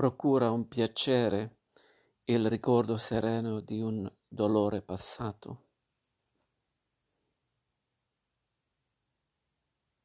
procura un piacere il ricordo sereno di un dolore passato.